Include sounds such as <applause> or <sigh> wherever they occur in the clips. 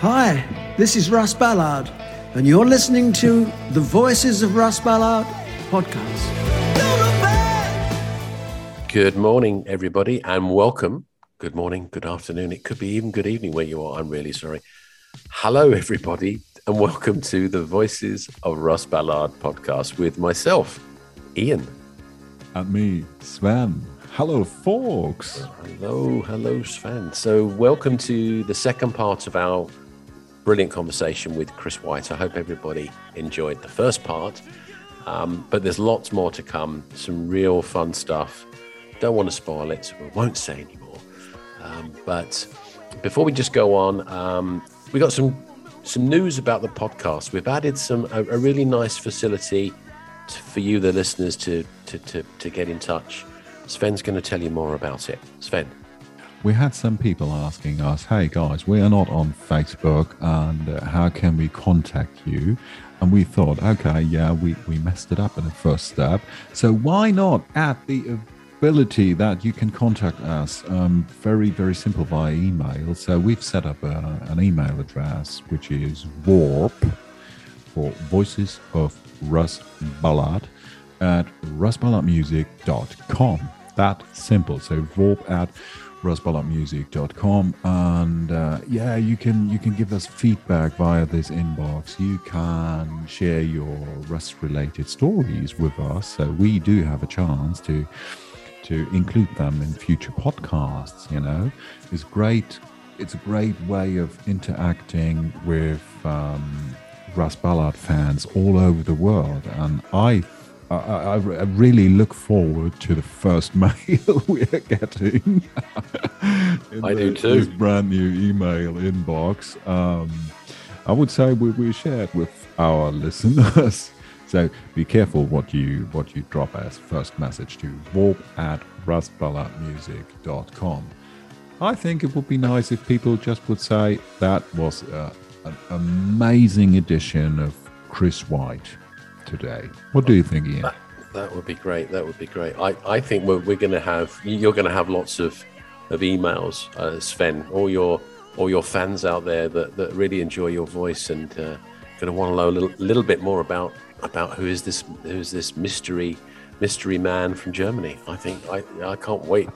Hi, this is Russ Ballard, and you're listening to the Voices of Russ Ballard podcast. Good morning, everybody, and welcome. Good morning, good afternoon. It could be even good evening where you are. I'm really sorry. Hello, everybody, and welcome to the Voices of Russ Ballard podcast with myself, Ian. And me, Sven. Hello, folks. Hello, hello, Sven. So, welcome to the second part of our brilliant conversation with Chris White. I hope everybody enjoyed the first part, um, but there's lots more to come. Some real fun stuff. Don't want to spoil it, so we won't say anymore. Um, but before we just go on, um, we got some some news about the podcast. We've added some a, a really nice facility to, for you, the listeners, to, to to to get in touch. Sven's going to tell you more about it. Sven we had some people asking us, hey guys, we are not on Facebook and uh, how can we contact you? And we thought, okay, yeah, we, we messed it up in the first step. So why not add the ability that you can contact us um, very, very simple via email? So we've set up a, an email address, which is warp for Voices of Russ Ballard at russballardmusic.com. That simple. So warp at russballardmusic.com and uh, yeah you can you can give us feedback via this inbox. You can share your Russ related stories with us so we do have a chance to to include them in future podcasts you know? It's great it's a great way of interacting with um, Russ Ballard fans all over the world and I I, I, I, really look forward to the first <laughs> mail we are getting. <laughs> I the, do too. This brand new email inbox. Um, I would say we, we share it with our <laughs> listeners. so be careful what you what you drop as first message to warp at russballardmusic.com. I think it would be nice if people just would say that was uh, an amazing edition of Chris White today. What do you think, Ian? That, that would be great. That would be great. I, I think we're, we're going to have you're going to have lots of of emails, uh, Sven. All your all your fans out there that, that really enjoy your voice and uh, going to want to know a little, little bit more about about who is this who is this mystery mystery man from Germany. I think I I can't wait.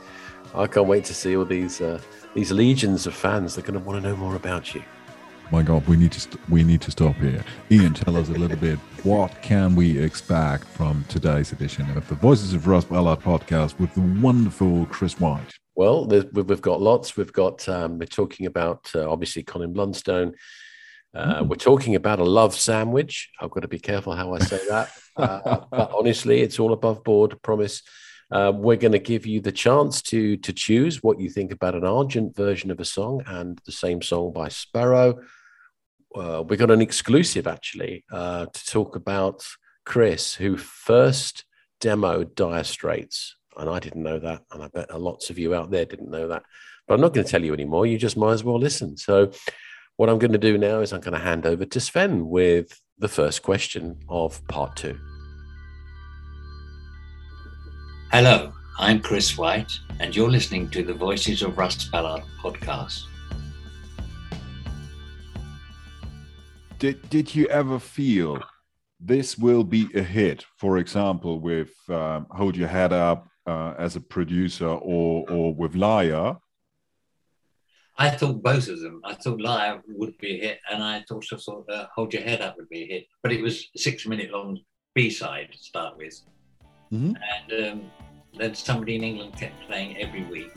I can't wait to see all these uh, these legions of fans. They're going to want to know more about you my God, we need to st- we need to stop here. Ian, tell us a little bit. What can we expect from today's edition of the Voices of Russ Ballard podcast with the wonderful Chris White? Well, we've got lots. We've got um, we're talking about uh, obviously Colin Blunstone. Uh, mm. We're talking about a love sandwich. I've got to be careful how I say that, uh, <laughs> but honestly, it's all above board. Promise. Uh, we're going to give you the chance to to choose what you think about an Argent version of a song and the same song by Sparrow uh, we got an exclusive actually uh, to talk about Chris, who first demoed Dire Straits. And I didn't know that. And I bet lots of you out there didn't know that. But I'm not going to tell you anymore. You just might as well listen. So, what I'm going to do now is I'm going to hand over to Sven with the first question of part two. Hello, I'm Chris White, and you're listening to the Voices of Russ Ballard podcast. Did did you ever feel this will be a hit? For example, with um, Hold Your Head Up uh, as a producer, or or with Liar. I thought both of them. I thought Liar would be a hit, and I also thought uh, Hold Your Head Up would be a hit. But it was six minute long B side to start with, mm-hmm. and um, then somebody in England kept playing every week.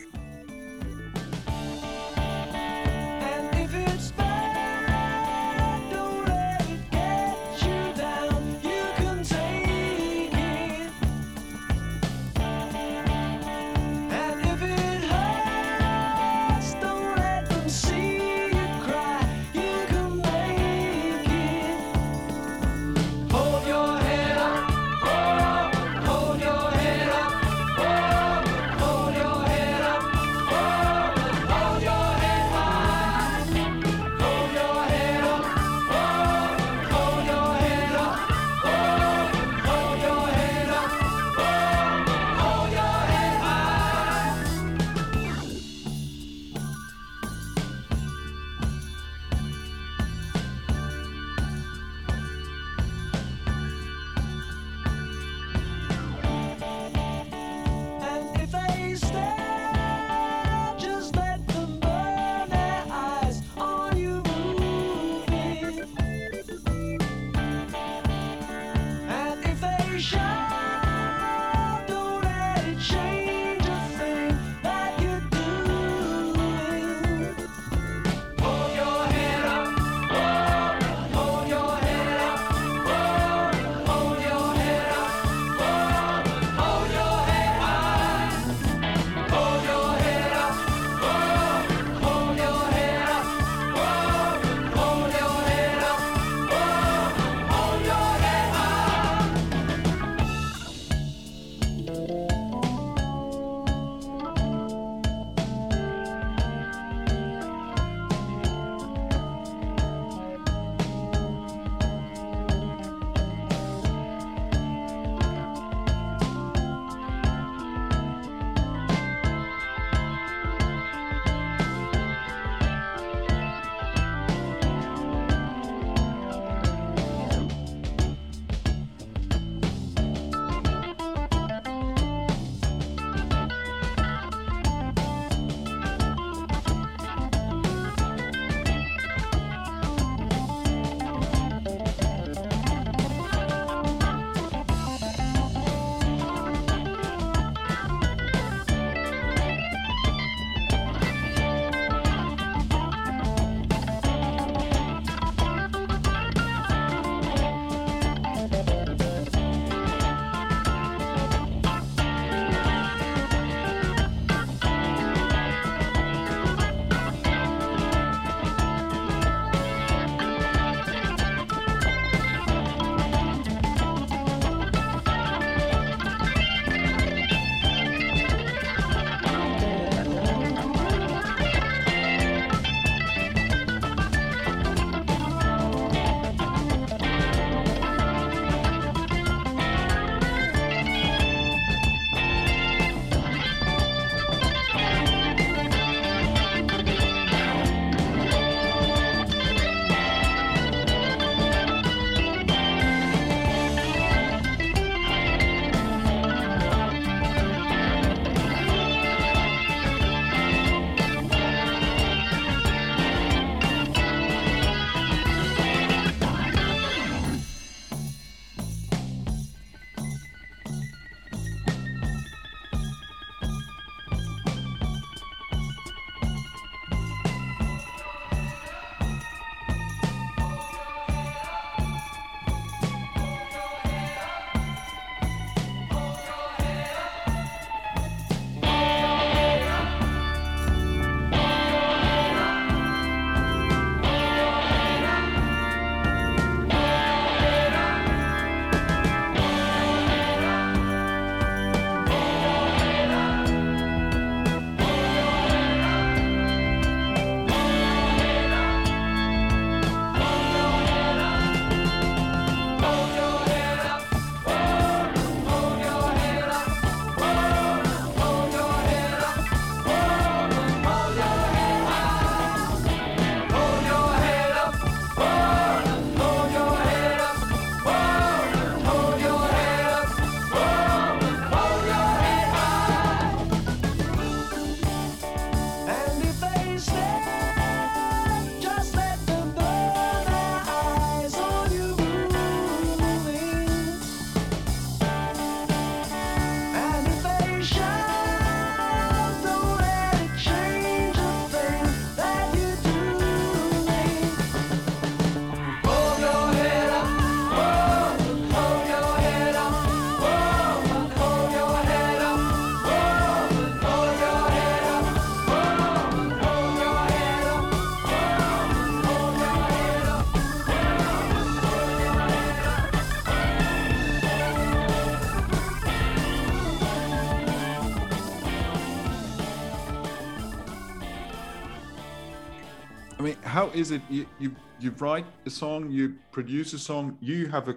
Is it? You, you you write a song, you produce a song, you have a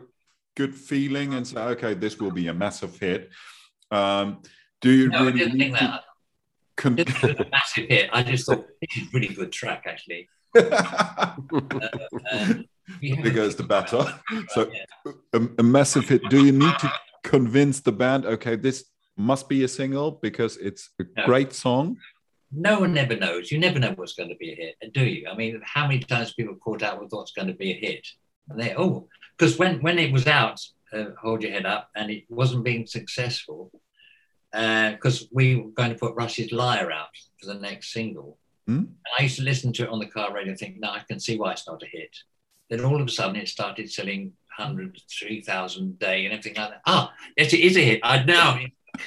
good feeling and say, okay, this will be a massive hit. Um, do you No, I really didn't think to that. con- a massive hit. I just thought this is a really good track, actually. <laughs> Um, we there goes the batter. <laughs> So Yeah. a, a massive hit. Do you need to convince the band? Okay, this must be a single because it's a No. great song. No one ever knows. You never know what's going to be a hit, do you? I mean, how many times people caught out with what's going to be a hit? And they, oh, because when, when it was out, uh, Hold Your Head Up, and it wasn't being successful, because we were going to put Russ's Liar out for the next single. Hmm? And I used to listen to it on the car radio and think, no, I can see why it's not a hit. Then all of a sudden it started selling 100, 3,000 a day and everything like that. Ah, yes, it is a hit. I know.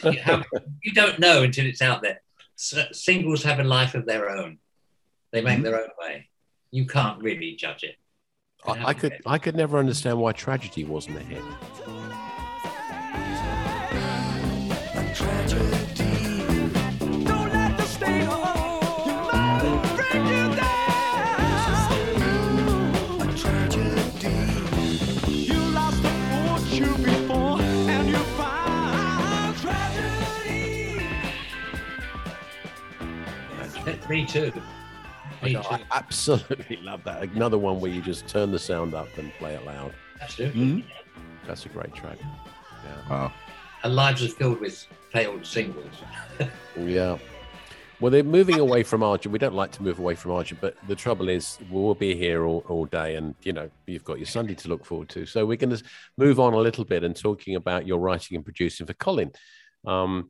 <laughs> you don't know until it's out there. Singles have a life of their own. They make Mhm. their own way. You can't really judge it. I, I could I could never understand why tragedy wasn't a hit. Me too. Me I, too. I absolutely <laughs> love that. Another one where you just turn the sound up and play it loud. Absolutely. Mhm. That's a great track. Wow. Our lives are filled with failed singles. <laughs> Yeah. Well, they're moving away from Argent. We don't like to move away from Argent, but the trouble is we'll be here all, all day and, you know, you've got your Sunday to look forward to. So we're going to move on a little bit and talking about your writing and producing for Colin. Um,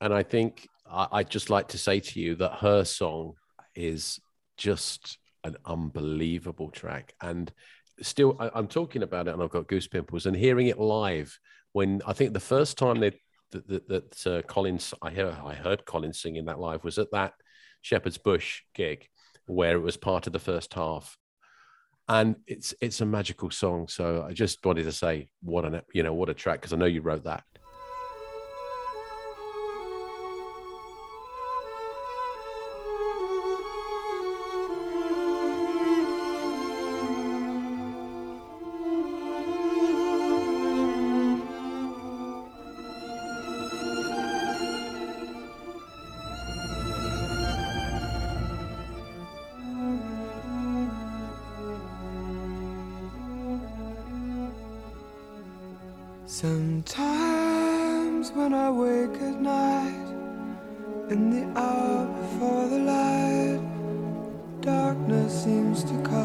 and I think I, I'd just like to say to you that her song is just an unbelievable track. And still, I, I'm talking about it and I've got goose pimples and hearing it live when I think the first time they that that, that uh, Collins I heard I heard Collins singing that live was at that Shepherd's Bush gig where it was part of the first half, and it's it's a magical song. So I just wanted to say what an you know what a track because I know you wrote that. Seems to cover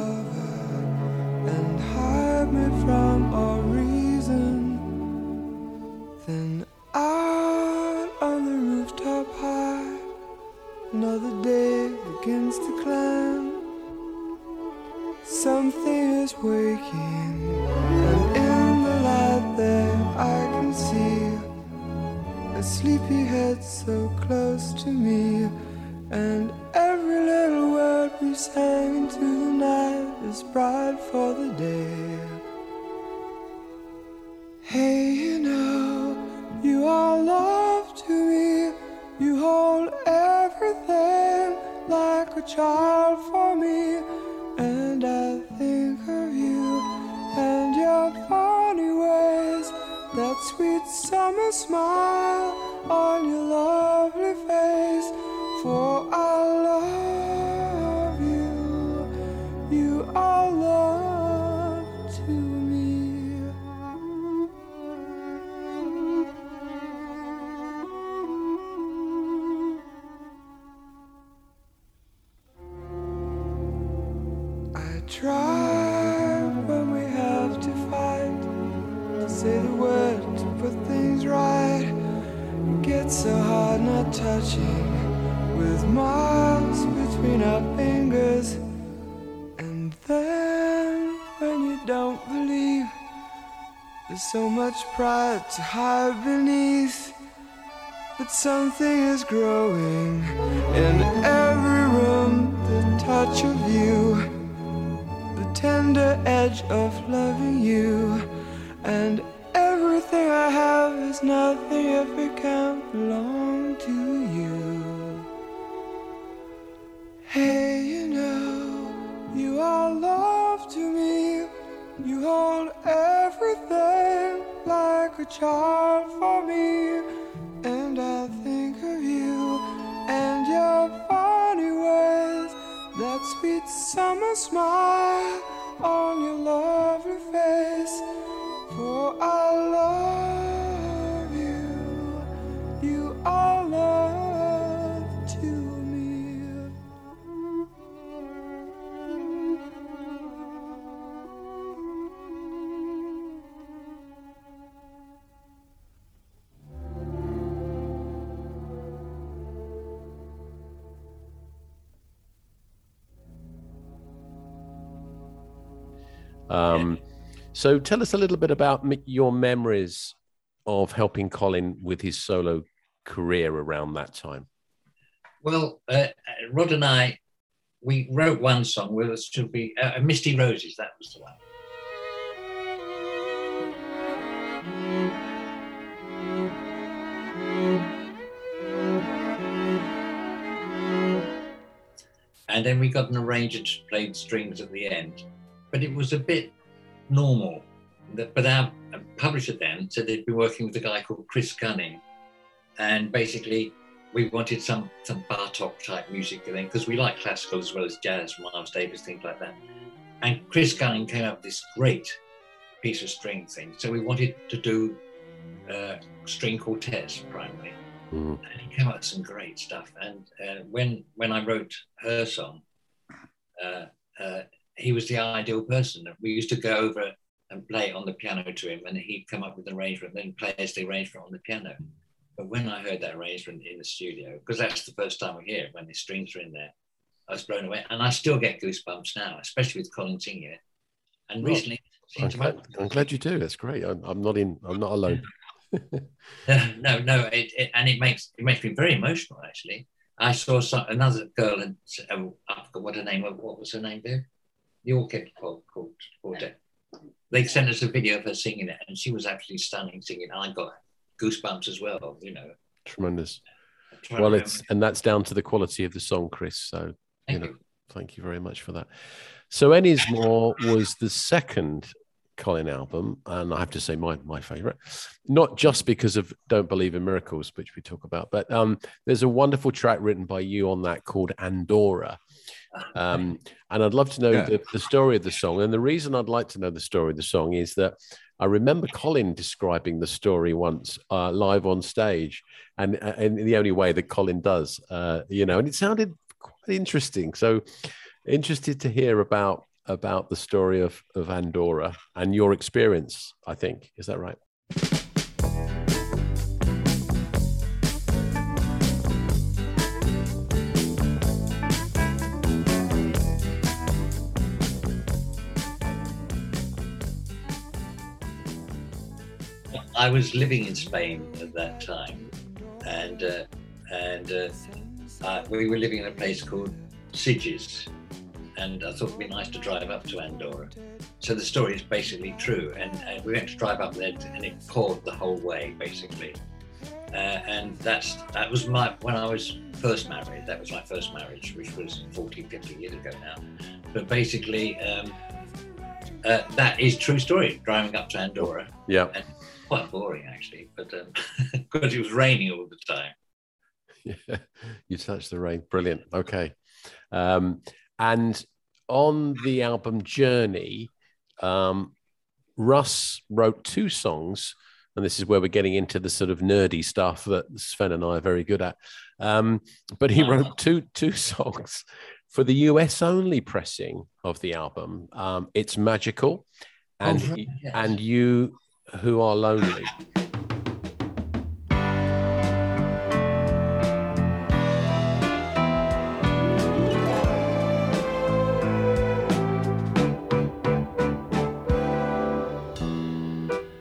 to hide beneath. But something is growing in every room. The touch of you, the tender edge of loving you, child for me, and I think of you and your funny ways, that sweet summer smile on your lovely face. For I love Um, So tell us a little bit about your memories of helping Colin with his solo career around that time. Well, uh, Rod and I, we wrote one song with us to be uh, Misty Roses. That was the one. And then we got an arranger to play strings at the end, but it was a bit normal. But our publisher then said they'd been working with a guy called Chris Gunning, and basically we wanted some some Bartok type music then because we like classical as well as jazz, Miles Davis, things like that. And Chris Gunning came up with this great piece of string thing. So we wanted to do uh, string quartets primarily, Mhm. and he came up with some great stuff. And uh, when when I wrote her song, uh, uh, he was the ideal person. We used to go over and play on the piano to him, and he'd come up with an arrangement, then play as the arrangement on the piano. But when I heard that arrangement in the studio, because that's the first time we hear it when the strings are in there, I was blown away. And I still get goosebumps now, especially with Colin singing it. And Well, recently, I'm glad, I'm glad you do. That's great. I'm, I'm not in. I'm not alone. <laughs> no, no, it, it, and it makes it makes me very emotional. Actually, I saw some, another girl, and uh, I forgot what her name. What was her name? There, the orchid called called quartet. They sent us a video of her singing it, and she was absolutely stunning singing. I got goosebumps as well. You know. Tremendous. I'm trying to Well, it's and that's down to the quality of the song, Chris. So you know, you. thank you very much for that. So Ennismore was the second Colin album, and I have to say my my favorite, not just because of "Don't Believe in Miracles," which we talk about, but um, there's a wonderful track written by you on that called Andorra. Um, and I'd love to know Yeah. the, the story of the song. And the reason I'd like to know the story of the song is that I remember Colin describing the story once uh, live on stage, and uh, in the only way that Colin does, uh, you know, and it sounded quite interesting. So interested to hear about about the story of of Andorra and your experience. I think is that right? I was living in Spain at that time, and uh, and uh, uh, we were living in a place called Sitges, and I thought it'd be nice to drive up to Andorra. So the story is basically true, and, and we went to drive up there, and it poured the whole way, basically. Uh, and that's that was my when I was first married. That was my first marriage, which was 40, 50 years ago now. But basically, um, uh, that is true story. Driving up to Andorra, Yeah. Quite boring actually, but <laughs> because it was raining all the time. <laughs> Yeah, you touched the rain. Brilliant. Okay. Um, and on the album Journey, um, Russ wrote two songs, and this is where we're getting into the sort of nerdy stuff that Sven and I are very good at. Um, but he wrote two two <laughs> songs for the US only pressing of the album. Um, it's magical, and Oh, yes. and you who are lonely.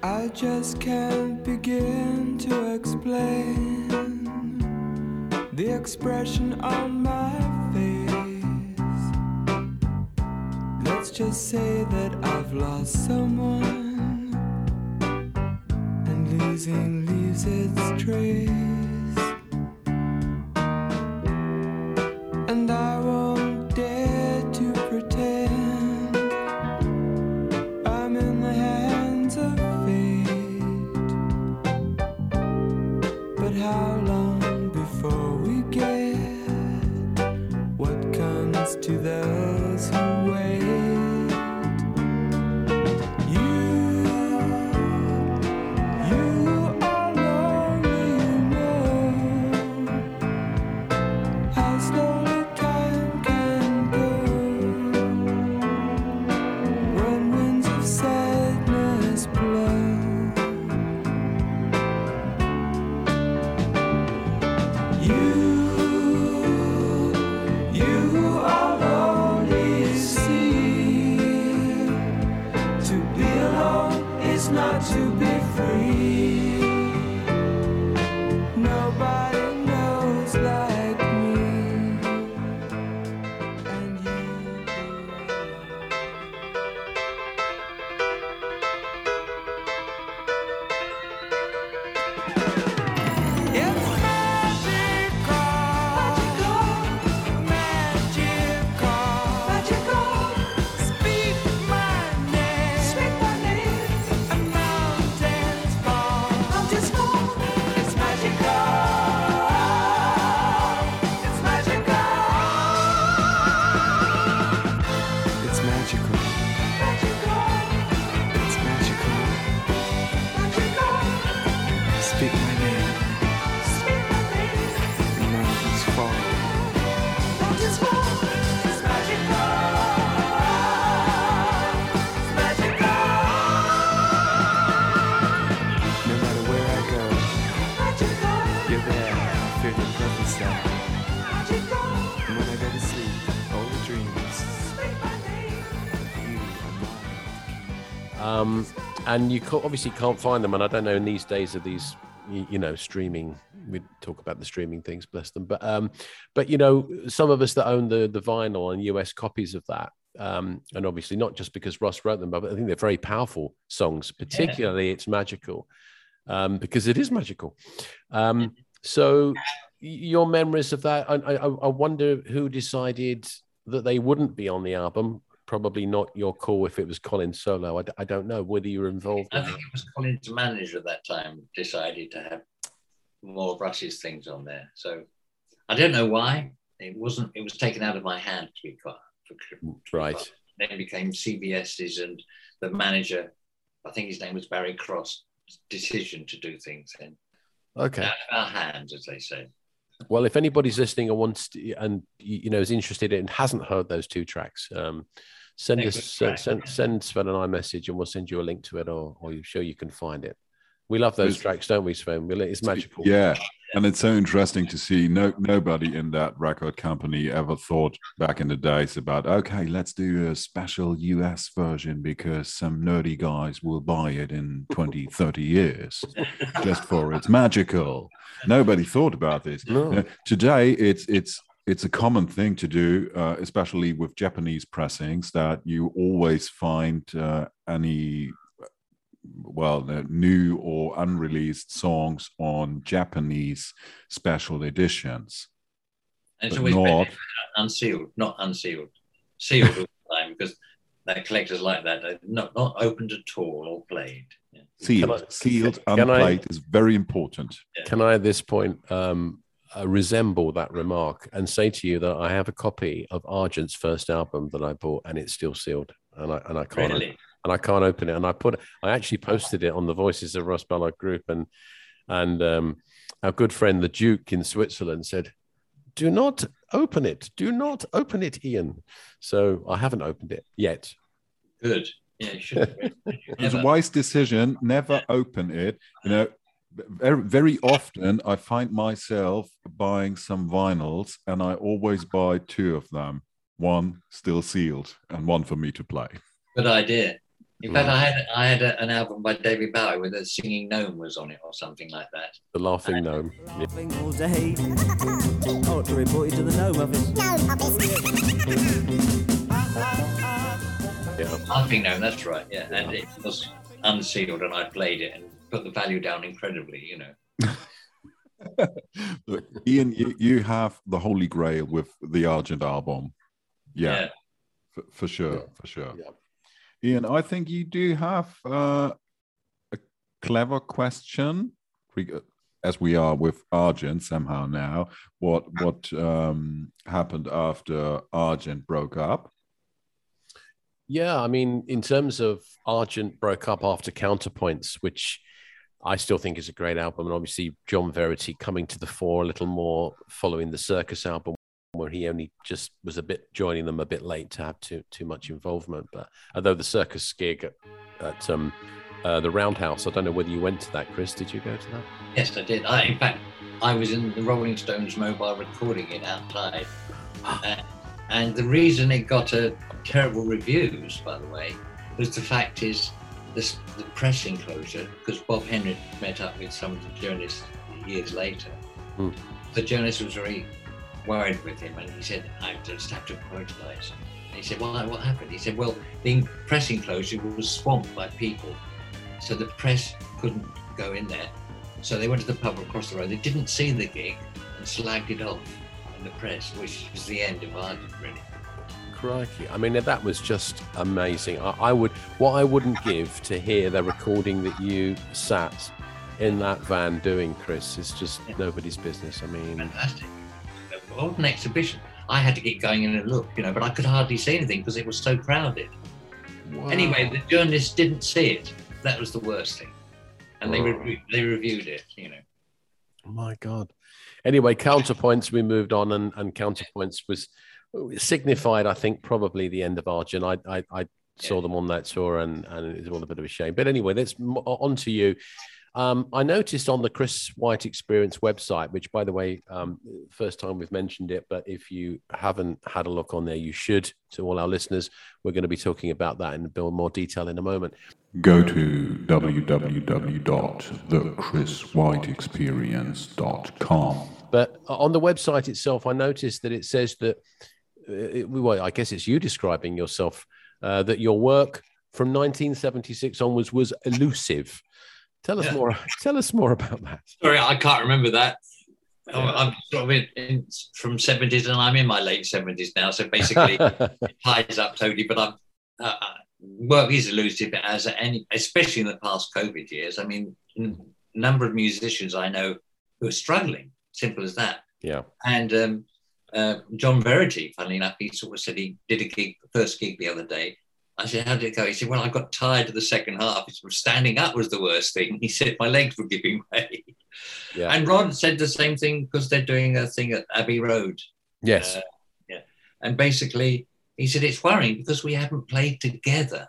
I just can't begin to explain the expression on my face. Let's just say that I've lost someone, its trace. And you ca- obviously can't find them. And I don't know in these days of these, you, you know, streaming. We talk about the streaming things, bless them. But um, but you know, some of us that own the the vinyl and US copies of that, um, and obviously not just because Russ wrote them, but I think they're very powerful songs. Particularly, it's magical um, because it is magical. Um, so your memories of that, I, I, I wonder who decided that they wouldn't be on the album. Probably not your call if it was Colin solo. I, d- I don't know whether you were involved. I in think it was Colin's manager at that time decided to have more of Russ's things on there. So I don't know why. It wasn't. It was taken out of my hand to be quite. Be Right. quite- Then it became CBS's and the manager. I think his name was Barry Cross. Decision to do things and Okay. out of our hands, as they say. Well, if anybody's listening and wants to, and you you know is interested in and hasn't heard those two tracks, um, send They're us good send, send send Sven and I a message, and we'll send you a link to it, or or you sure you can find it. We love those It's- tracks, don't we, Sven? It's magical. Yeah, and it's so interesting to see. No, nobody in that record company ever thought back in the days about okay, let's do a special US version because some nerdy guys will buy it in 20, 30 years just for it's magical. Nobody thought about this. No. Uh, today, it's it's it's a common thing to do, uh, especially with Japanese pressings, that you always find uh, any well new or unreleased songs on Japanese special editions. And it's always not- unsealed, not unsealed. Sealed all the time because that collectors like that. Not not opened at all or played. Yeah. Sealed, I- sealed, can I- unplayed is very important. Can I at this point um, uh, resemble that remark and say to you that I have a copy of Argent's first album that I bought, and it's still sealed, and I and I can't Really? and I can't open it. And I put, I actually posted it on the Voices of Russ Ballard group, and and um, our good friend the Duke in Switzerland said, "Do not open it. Do not open it, Ian." So I haven't opened it yet. Good. Yeah, you should. It's a wise decision. Never open it. You know, very, very often I find myself buying some vinyls, and I always buy two of them. One still sealed, and one for me to play. Good idea. In Mm. fact, I had I had a, an album by David Bowie with a singing gnome was on it or something like that. The Laughing Gnome. Yeah. Laughing all day. I ought to report you to the gnome office. yeah. Laughing gnome, that's right. Yeah, and it was unsealed, and I played it and put the value down incredibly. You know. <laughs> Look, Ian, you, you have the holy grail with the Argent album. Yeah, For, for sure, Yeah. for sure. Yeah. Ian, I think you do have uh, a clever question. As we are with Argent somehow now, what what um, happened after Argent broke up? Yeah, I mean, in terms of Argent broke up after Counterpoints, which I still think is a great album, and obviously John Verity coming to the fore a little more following the Circus album, where he only just was a bit joining them a bit late to have too too much involvement. But although the Circus gig at, at um, uh, the Roundhouse, I don't know whether you went to that, Chris. Did you go to that? Yes, I did. I, in fact, I was in the Rolling Stones mobile recording it outside. Uh, and the reason it got a terrible reviews, by the way, was the fact is this, the press enclosure, because Bob Henrit met up with some of the journalists years later. Hmm. The journalist was very worried with him and he said, I just have to apologise. And he said, Well, what happened? He said, Well, the press enclosure was swamped by people. So the press couldn't go in there. So they went to the pub across the road. They didn't see the gig and slagged it off in the press, which was the end of Argent, really. Crikey! I mean, that was just amazing. I, I would, what I wouldn't give to hear the recording that you sat in that van doing, Chris, is just nobody's business. I mean, Fantastic. What an exhibition. I had to keep going in and look, you know, but I could hardly see anything because it was so crowded. wow. Anyway, the journalists didn't see it. That was the worst thing. And they, re- they reviewed it, you know. Oh my God. Anyway, counterpoints. We moved on, and, and counterpoints was signified, I think, probably the end of Argent. I I, I saw them on that tour, and and it was all a bit of a shame. But anyway, let's m- on to you. Um, I noticed on the Chris White Experience website, which, by the way, um, first time we've mentioned it, but if you haven't had a look on there, you should. To all our listeners, we're going to be talking about that in a bit more detail in a moment. Go to www.thechriswhiteexperience.com. But on the website itself, I noticed that it says that, uh, it, well, I guess it's you describing yourself, uh, that your work from 1976 onwards was elusive. Tell us Yeah. more. Tell us more about that. Sorry, I can't remember that. Oh, I'm sort of in, in, from 70s and I'm in my late 70s now. So basically, <laughs> it ties up totally. But I'm, uh, uh, work is elusive as any, especially in the past COVID years. I mean, n- number of musicians I know who are struggling, simple as that. yeah. And um, uh, John Verity, funnily enough, he sort of said he did a gig, the first gig the other day. I said, How did it go? He said, Well, I got tired of the second half. He said, Standing up was the worst thing. <laughs> He said, My legs were giving way. Yeah. And Rod said the same thing because they're doing a thing at Abbey Road. Yes. Uh, yeah. And basically, he said, It's worrying because we haven't played together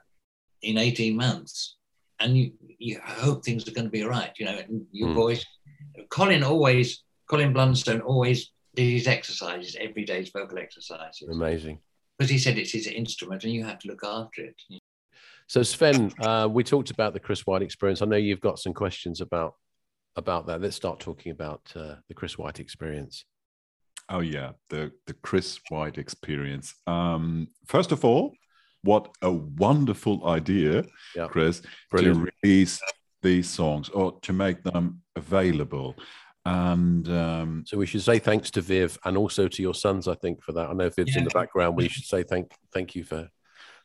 in 18 months. And you, you hope things are going to be all right. You know, and your Mm. voice. Colin always, Colin Blunstone always did his exercises every day, his vocal exercises. Amazing. Because he said it's his instrument and you have to look after it. So Sven, uh, we talked about the Chris White experience. I know you've got some questions about about that. Let's start talking about uh, the Chris White experience. Oh yeah, the the Chris White experience. Um, first of all, what a wonderful idea, Yeah. Chris, Brilliant. to release these songs or to make them available. And um, So we should say thanks to Viv and also to your sons, I think, for that. I know Viv's in the background. We should say thank thank you for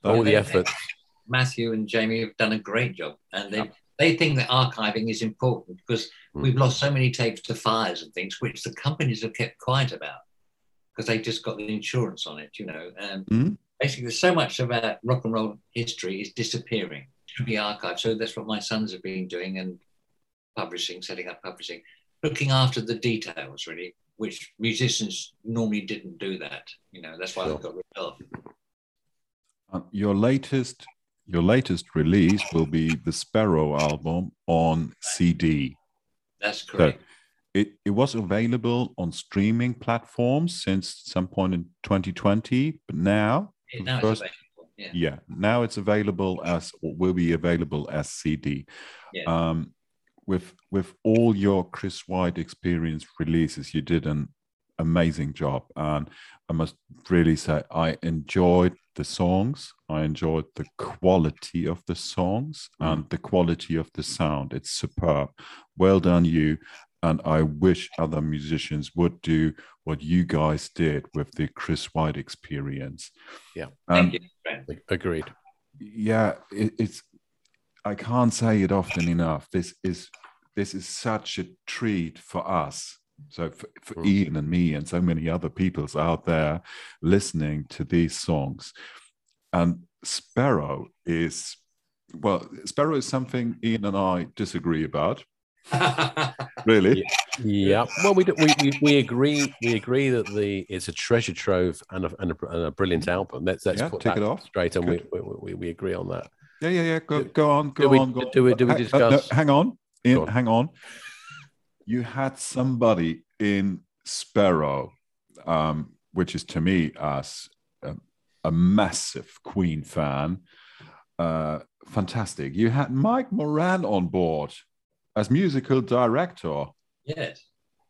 all the effort. Matthew and Jamie have done a great job. And they, they think that archiving is important because Mm. we've lost so many tapes to fires and things, which the companies have kept quiet about because they just got the insurance on it, you know. And Mhm. basically, so much of our rock and roll history is disappearing, to be archived. So that's what my sons have been doing and publishing, setting up publishing, looking after the details, really, which musicians normally didn't do that. You know, that's why Sure. they've got rid of. uh, your latest your latest release will be the Sparrow album on CD. That's So correct. it, it was available on streaming platforms since some point in 2020, but now Yeah, now first- it's available. Yeah. yeah now it's available as or will be available as cd Yeah. um with with all your chris white experience releases you did an amazing job and i must really say i enjoyed the songs i enjoyed the quality of the songs and the quality of the sound it's superb well done you and i wish other musicians would do what you guys did with the chris white experience Yeah. Um, Thank you. Agreed. yeah it, it's i can't say it often enough this is this is such a treat for us. So for, for Mm. Ian and me and so many other people's out there listening to these songs. And Sparrow is well, Sparrow is something Ian and I disagree about. <laughs> Really? Yeah. Well, we, we we agree. We agree that the it's a treasure trove and a, and a, and a brilliant album. Let's let's Yeah, put that it off. straight, and we, we, we we agree on that. Yeah, yeah, yeah. Go, go on, go do we- on. Go do we- do we Hang- uh, no, discuss- hang on, Ian, on. hang on. You had somebody in Sparrow, um, which is to me as a, a massive Queen fan. Uh, fantastic. You had Mike Moran on board as musical director. yes.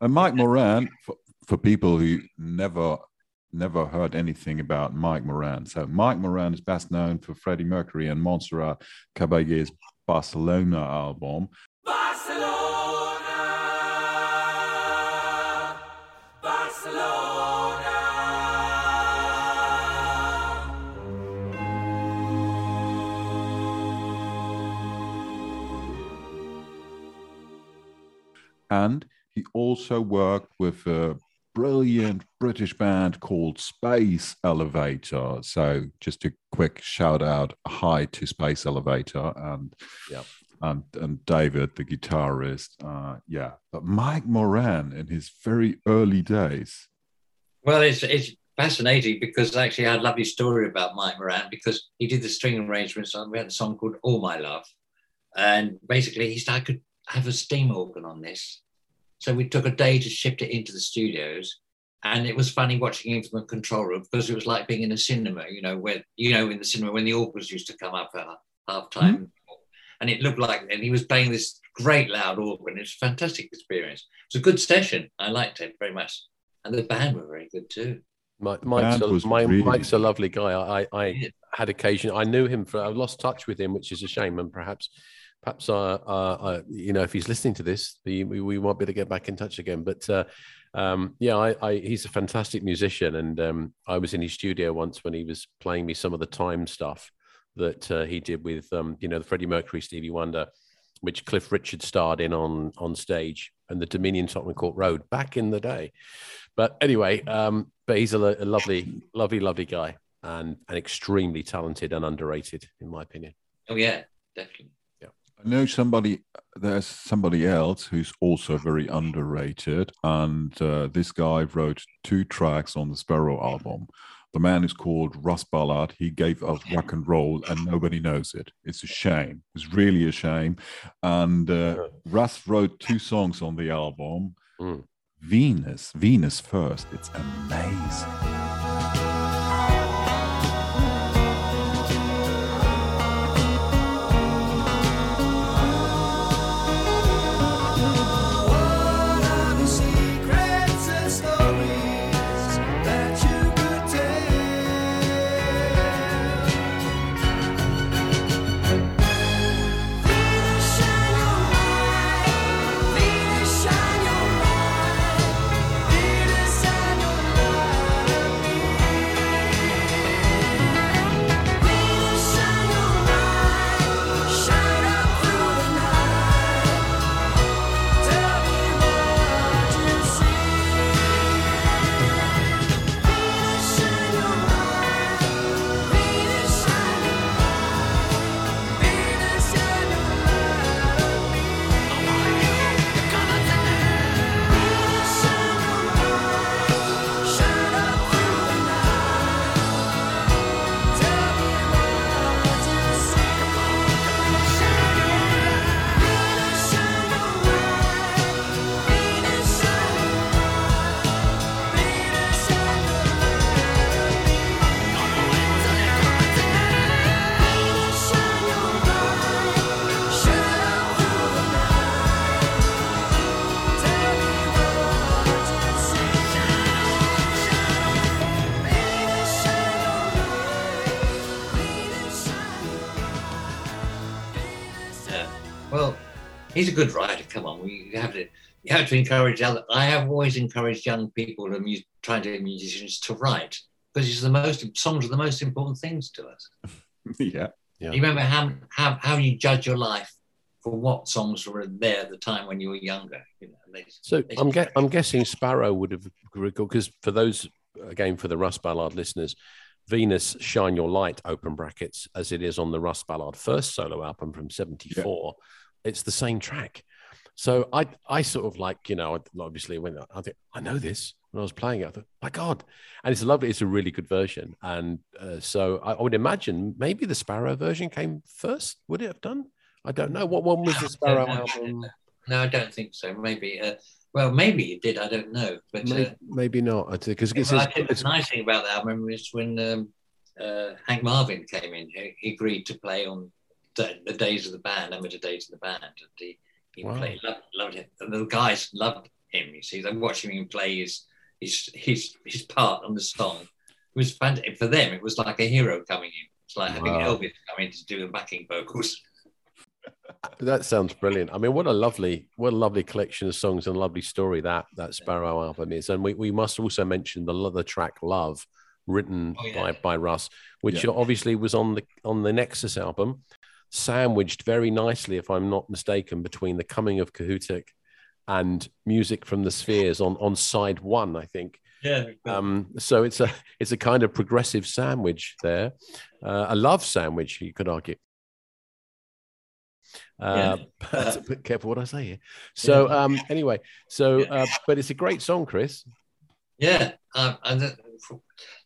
And Mike Moran, for, for people who never never heard anything about Mike Moran, so Mike Moran is best known for Freddie Mercury and Montserrat Caballé's Barcelona album. And he also worked with a brilliant British band called Space Elevator. So just a quick shout out, hi to Space Elevator and Yep. and and David, the guitarist. Uh, yeah, but Mike Moran in his very early days. Well, it's it's fascinating because actually I had a lovely story about Mike Moran because he did the string arrangements on we had a song called All My Love. And basically he said I could have a steam organ on this. So we took a day to shift it into the studios. And it was funny watching him from the control room because it was like being in a cinema, you know, where you know, in the cinema when the organs used to come up at half mm-hmm. time. And it looked like and he was playing this great loud organ. It was a fantastic experience. It was a good session. I liked it very much. And the band were very good too. Mike, Mike's, a, was Mike, really Mike's a lovely guy. I, I, I had occasion. I knew him for. I lost touch with him, which is a shame. And perhaps, perhaps, uh, uh, uh you know, if he's listening to this, we, we, might be able to get back in touch again. But uh, um, yeah, I, I, he's a fantastic musician, and um, I was in his studio once when he was playing me some of the time stuff that uh, he did with, um, you know, the Freddie Mercury, Stevie Wonder, which Cliff Richard starred in on on stage, and the Dominion Tottenham Court Road back in the day. But anyway, um, but he's a, a lovely, lovely, lovely guy, and and extremely talented and underrated, in my opinion. Oh yeah, definitely. I know somebody. There's somebody else who's also very underrated, and uh, this guy wrote two tracks on the Sparrow album. The man is called Russ Ballard. He gave us rock and roll, and nobody knows it. It's a shame. It's really a shame. And uh, Russ wrote two songs on the album. Mm. Venus, Venus first. It's amazing. He's a good writer. Come on, we have to you have to encourage other. I have always encouraged young people and mu- trying to get musicians to write because it's the most songs are the most important things to us. <laughs> yeah. Yeah. You remember how how how you judge your life for what songs were there at the time when you were younger. You know, they, So they- I'm, ge- I'm guessing Sparrow would have because for those again for the Russ Ballard listeners, Venus Shine Your Light open brackets as it is on the Russ Ballard first solo album from '74. It's the same track. So I I sort of like you know obviously when I think I know this when I was playing it I thought my God and it's lovely it's a really good version and uh, so I, I would imagine maybe the Sparrow version came first would it have done I don't know what one was the Sparrow No, album No, I don't think so. Maybe, uh, well, maybe it did. I don't know. But uh, maybe, maybe not because Well, I think the nice thing about that album is when um, uh, Hank Marvin came in, he agreed to play on the, the days of the band, amateur days of the band, and he, he Wow. played, loved, loved it. And the guys loved him. You see, they watching him play his his his his part on the song. It was fantastic for them. It was like a hero coming in. It's like having Wow. Elvis come in to do the backing vocals. <laughs> That sounds brilliant. I mean, what a lovely, what a lovely collection of songs and a lovely story that that Sparrow album is. And we, we must also mention the other track "Love," written Oh, yeah. by by Russ, which Yeah. obviously was on the on the Nexus album, sandwiched very nicely, if I'm not mistaken, between the coming of Kohoutek and music from the Spheres on on side one, I think. Yeah. Um, so it's a it's a kind of progressive sandwich there, uh, a love sandwich, you could argue. Uh, <laughs> but, but careful what I say here. So um, anyway, so uh, but it's a great song, Chris. Yeah, um, and uh,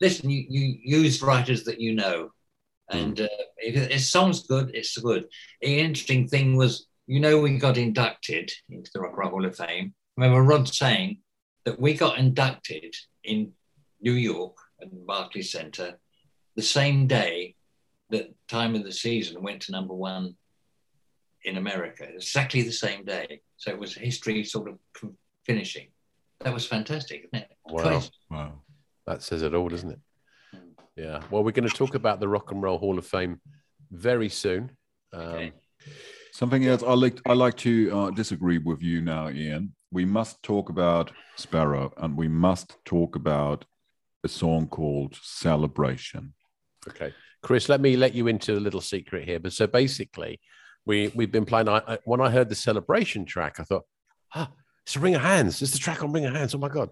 listen, you, you use writers that you know, and uh, if it sounds good, it's good. The interesting thing was, you know, we got inducted into the Rock and Roll Hall of Fame. I remember Rod saying that we got inducted in New York at the Barclays Center the same day that Time of the Season went to number one in America, exactly the same day. So it was history sort of finishing. That was fantastic, isn't it? Wow. Wow. That says it all, doesn't it? Yeah. Well, we're going to talk about the Rock and Roll Hall of Fame very soon. Um, Okay. Something else I like I like to uh, disagree with you now, Ian. We must talk about Sparrow, and we must talk about a song called Celebration. Okay, Chris, let me let you into a little secret here. But so basically, we we've been playing. I, I, when I heard the celebration track, I thought, ah, it's a Ring of Hands. It's the track on Ring of Hands. Oh my god!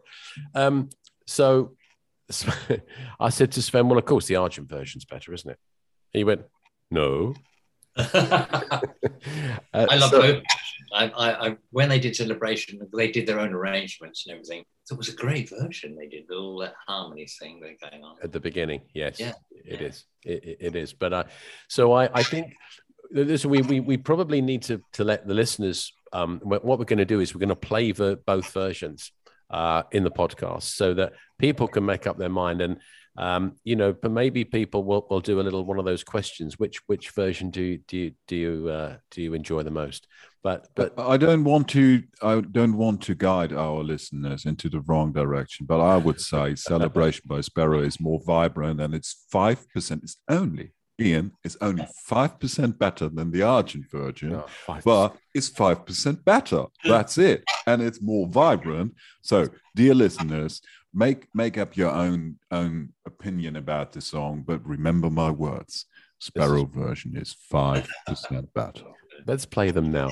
Um, so I said to Sven, well, of course the Argent version's better, isn't it? He went, no. Uh, <laughs> I love so- both. I, I, I, when they did Celebration, they did their own arrangements and everything. So it was a great version they did with all that harmony thing that going on. at the beginning yes Yeah, it yeah. is it, it- is but uh so i i think this we we, we probably need to to let the listeners um what what we're going to do is we're going to play the both versions uh in the podcast so that people can make up their mind and um you know but maybe people will, will do a little one of those questions which which version do you do you do you uh do you enjoy the most but but I don't want to. I don't want to guide our listeners into the wrong direction. But I would say <laughs> "Celebration" by Sparrow is more vibrant, and it's five percent. It's only Ian. is only five percent better than the Argent version. oh, but it's 5% better. That's it. And it's more vibrant. So, dear listeners, make make up your own own opinion about the song, but remember my words. Sparrow version is 5% better. let's play them now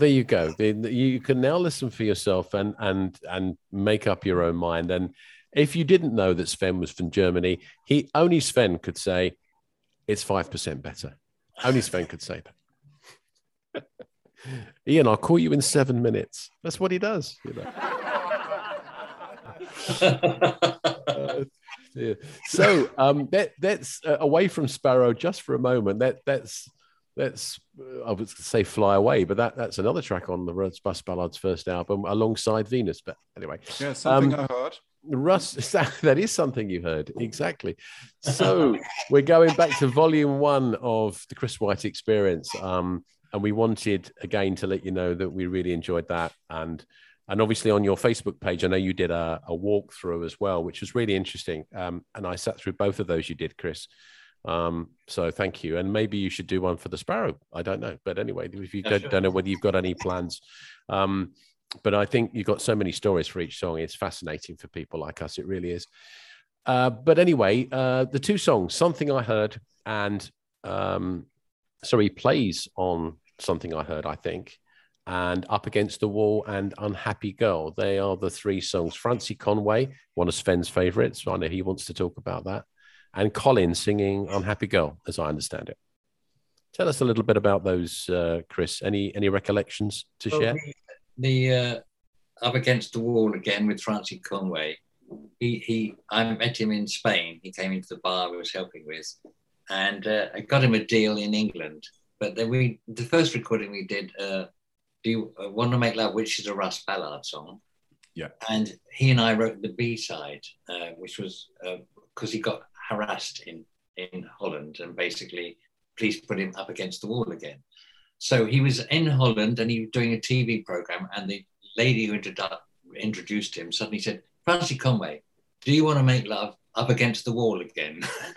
there you go. You can now listen for yourself and and and make up your own mind. And if you didn't know that Sven was from Germany, he only Sven could say it's five percent better. Only Sven could say that. <laughs> Ian, I'll call you in seven minutes. That's what he does. You know. Uh, <laughs> <laughs> yeah. So um, that that's uh, away from Sparrow just for a moment. That that's let's I would say fly away, but that that's another track on the Rose Bus Ballards first album alongside Venus. But anyway, Yeah, something Um, I heard. Russ, <laughs> that is something you heard exactly. So <laughs> we're going back to volume one of the Chris White Experience, um, and we wanted again to let you know that we really enjoyed that, and and obviously on your Facebook page, I know you did a, a walkthrough as well, which was really interesting, um, and I sat through both of those you did, Chris. Um, so thank you, and maybe you should do one for the Sparrow. I don't know, but anyway, if you Yeah, don't, sure. don't know whether you've got any plans. Um, but I think you've got so many stories for each song. It's fascinating for people like us. It really is. Uh, but anyway, uh, the two songs, Something I Heard and um, sorry, plays on Something I Heard, I think, and Up Against the Wall and Unhappy Girl. They are the three songs. Francie Conway, one of Sven's favorites. I know he wants to talk about that. And Colin singing Unhappy Girl, as I understand it. Tell us a little bit about those, uh, Chris. Any any recollections to Well, share? the the, uh, up against the wall again with Francis Conway. He he I met him in Spain. He came into the bar I was helping with, and uh, I got him a deal in England. But then we the first recording we did. Uh, do you uh, want to make love, which is a Russ Ballard song? Yeah. And he and I wrote the B side, uh, which was because he got harassed in in Holland, and basically, please put him up against the wall again. So he was in Holland and he was doing a TV program, and the lady who introdu- introduced him suddenly said, Francie Conway, do you want to make love up against the wall again? <laughs>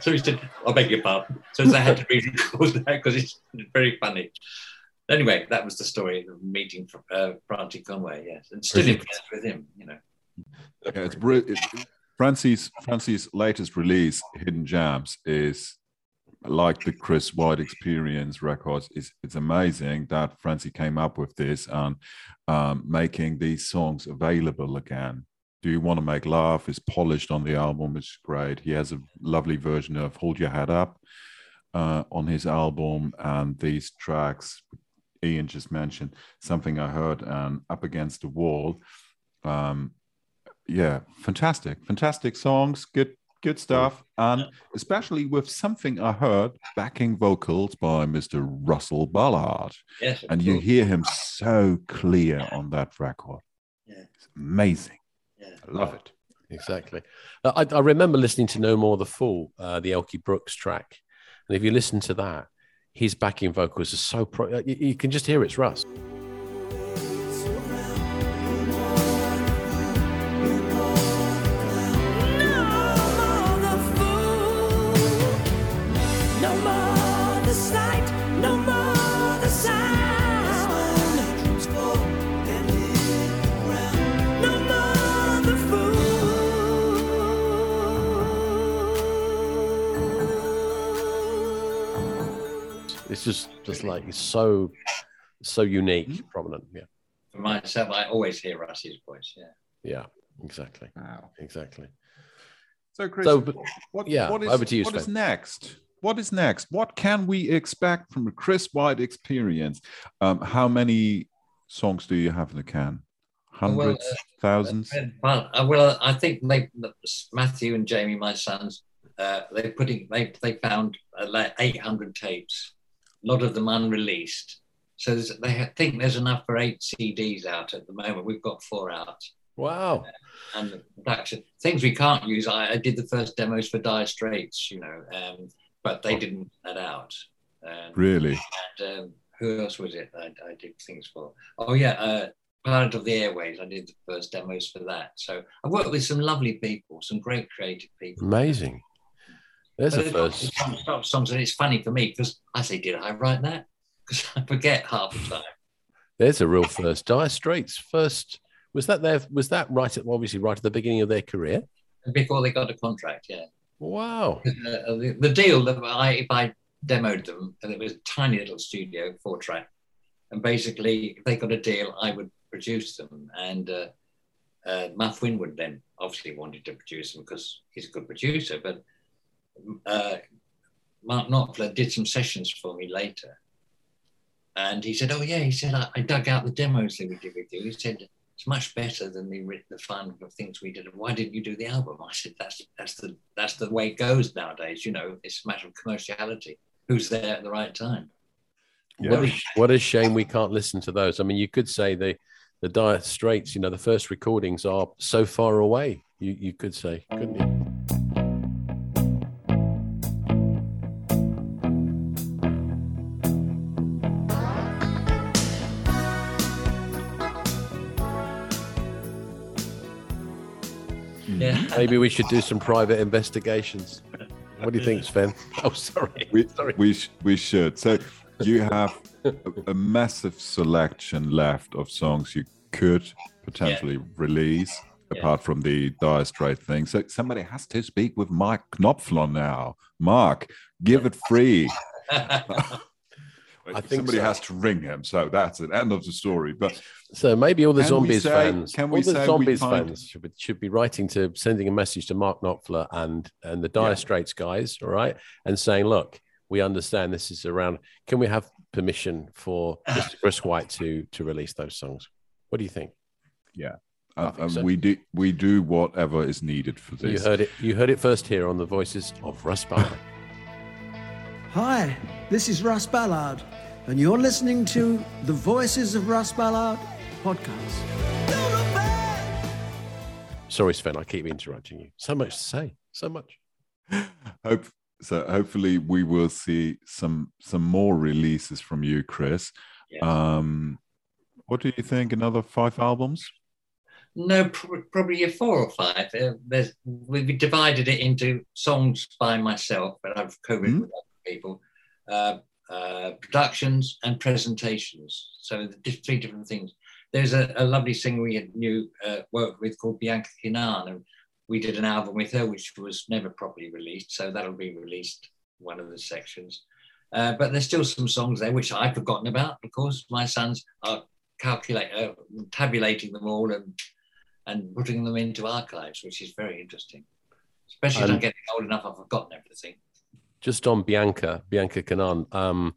so he said, I beg your pardon. So they had to re-record <laughs> that because it's very funny. Anyway, that was the story of meeting uh, Francie Conway, yes. And still in friends with him, you know. Yeah, it's Francie's Francie's latest release, Hidden Jams, is like the Chris White Experience records. It's it's amazing that Francie came up with this and um, making these songs available again. Do you want to make love? is polished on the album. It's great. He has a lovely version of Hold Your Head Up uh, on his album, and these tracks Ian just mentioned, something I heard and Up Against the Wall. Um, yeah, fantastic, fantastic songs, good, good stuff, and especially with something I heard backing vocals by Mr. Russell Ballard, Yes. and you course. hear him so clear on that record. Yeah. It's amazing. Yeah. I love it. Exactly. I, I remember listening to No More the Fool, uh, the Elkie Brooks track. And if you listen to that, his backing vocals are so pro. You, can just hear it's Russ. Just just like it's so so unique, Mm-hmm. prominent. Yeah, For myself, I always hear Russ's voice. Yeah. yeah, exactly, Wow. exactly. So, Chris, So, but- what, yeah, what is, over to you, what is next? What is next? What can we expect from a Chris White experience? Um, how many songs do you have in the can? Hundreds, uh, thousands? Well, uh, well, I think they, Matthew and Jamie, my sons, uh, they putting they they found uh, like 800 tapes, a lot of them unreleased. So they think there's enough for eight CDs out at the moment. We've got four out, Wow. and the production things we can't use. I, I did the first demos for Dire Straits, you know, um, but they didn't put that out. Um, Really? and um, who else was it I, I did things for? Oh yeah, uh, Planet of the Airways. I did the first demos for that. So I've worked with some lovely people, some great creative people. Amazing. There's a But they've first. some stop songs, and it's funny for me because I say, "Did I write that?" Because I forget half the time. There's a real first. Dire Straits first. Was that their? Was that right at obviously right at the beginning of their career? Before they got a contract, yeah. Wow. Uh, the, the deal that I, if I demoed them, and it was a tiny little studio, four track, and basically, if they got a deal, I would produce them. And uh, uh, Muff Winwood then obviously wanted to produce them because he's a good producer, but uh, Mark Knopfler did some sessions for me later. And he said, Oh, yeah, he said, I, I dug out the demos that we did with you. He said, it's much better than the the fun of things we did. Why didn't you do the album? I said, that's that's the that's the way it goes nowadays. You know, it's a matter of commerciality. Who's there at the right time? What a, what a shame we can't listen to those. I mean, you could say the the Dire Straits. You know, the first recordings are so far away. You you could say, couldn't you? Maybe we should do some private investigations. What do you think, Sven? <laughs> Oh, sorry. <laughs> We, sorry. we, sh- we should. So you have a, a massive selection left of songs you could potentially release, Yeah. apart from the Dire Straits thing. So somebody has to speak with Mike Knopfler now. Mark, give it free. <laughs> I think somebody so. has to ring him. So that's it. End of the story. But So maybe all the we zombies say- fans, can all the say we zombies find- fans should be, should be writing to sending a message to Mark Knopfler and and the Dire Yeah. Straits guys, all right, and saying, look, we understand this is around. Can we have permission for <sighs> Mr. Chris White to to release those songs? What do you think? uh, think uh, so. we do we do whatever is needed for this. You heard it. You heard it first here on the Voices of Russ Ballard. Hi, this is Russ Ballard, and you're listening to the Voices of Russ Ballard podcast. Sorry, Sven, I keep interrupting you. So much to say. So much. Hope so. Hopefully, we will see some some more releases from you, Chris. Yeah. Um, what do you think? Another five albums? No, pr- probably a four or five. Uh, there's, we've divided it into songs by myself, but I've co-written Mhm. People, uh, uh, productions and presentations. So the three different things. There's a, a lovely singer we had new uh, worked with called Bianca Kinane, and we did an album with her, which was never properly released. So that'll be released one of the sections. Uh, but there's still some songs there which I've forgotten about. Of course, my sons are calculate, uh, tabulating them all and and putting them into archives, which is very interesting. Especially as I'm getting old enough, I've forgotten everything. Just on Bianca, Bianca Kinane, um,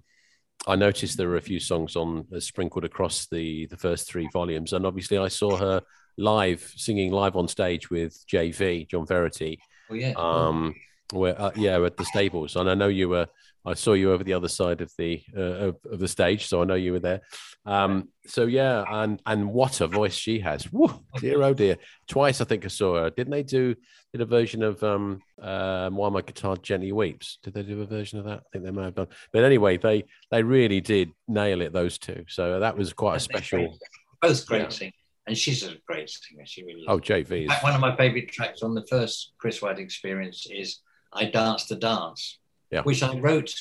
I noticed there were a few songs on uh, sprinkled across the the first three volumes, and obviously I saw her live singing live on stage with JV John Verity. Oh yeah. Um, where uh, yeah, at the stables, and I know you were. I saw you over the other side of the uh, of, of the stage, so I know you were there. Um, so yeah, and and what a voice she has! Woo, dear oh dear. Twice I think I saw her. Didn't they do did a version of um, um, "While My Guitar Gently Weeps"? Did they do a version of that? I think they may have done. But anyway, they they really did nail it. Those two. So that was quite a special. Both great Yeah. singers. And she's a great singer. She really is. Oh, JV is one of my favorite tracks on the first Chris White experience is I Dance the Dance, Yeah. which I wrote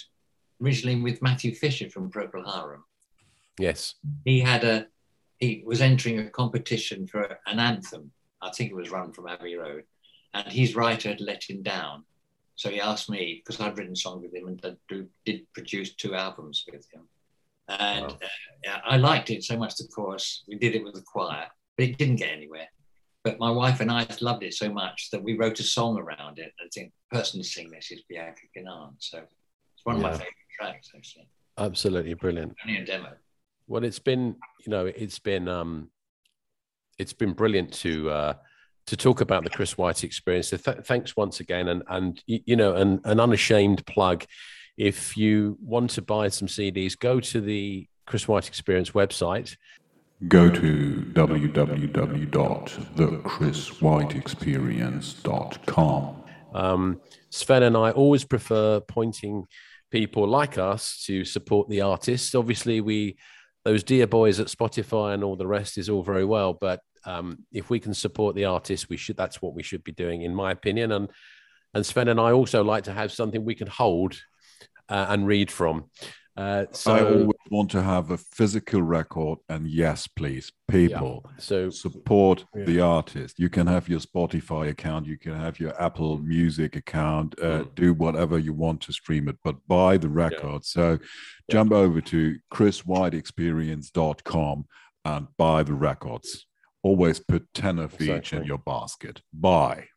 originally with Matthew Fisher from Procol Harum. yes. He had a he was entering a competition for an anthem. I think it was Run from Abbey Road, and his writer had let him down. So he asked me because I'd written songs with him and did, did produce two albums with him. And Wow. uh, I liked it so much. The chorus, we did it with the choir, but it didn't get anywhere. But my wife and I loved it so much that we wrote a song around it. I think the person to sing this is Bianca Kinane. So it's one of my favorite tracks, actually. Absolutely brilliant. Only a demo. Well, it's been, you know, it's been, um, it's been brilliant to uh, to talk about the Chris White experience. So th- thanks once again, and and you know, an, an unashamed plug. If you want to buy some CDs, go to the Chris White Experience website. Go to www.thechriswhiteexperience.com. Um, Sven and I always prefer pointing people like us to support the artists. Obviously, we those dear boys at Spotify and all the rest is all very well, but um, if we can support the artists, we should. That's what we should be doing, in my opinion. And and Sven and I also like to have something we can hold uh, and read from. Uh, so I always want to have a physical record, and yes, please, people. so support Yeah. the artist. You can have your Spotify account, you can have your Apple Music account, uh, Mm. do whatever you want to stream it, but buy the record. So jump over to chriswhiteexperience.com and buy the records. Always put 10 of each in your basket. Buy.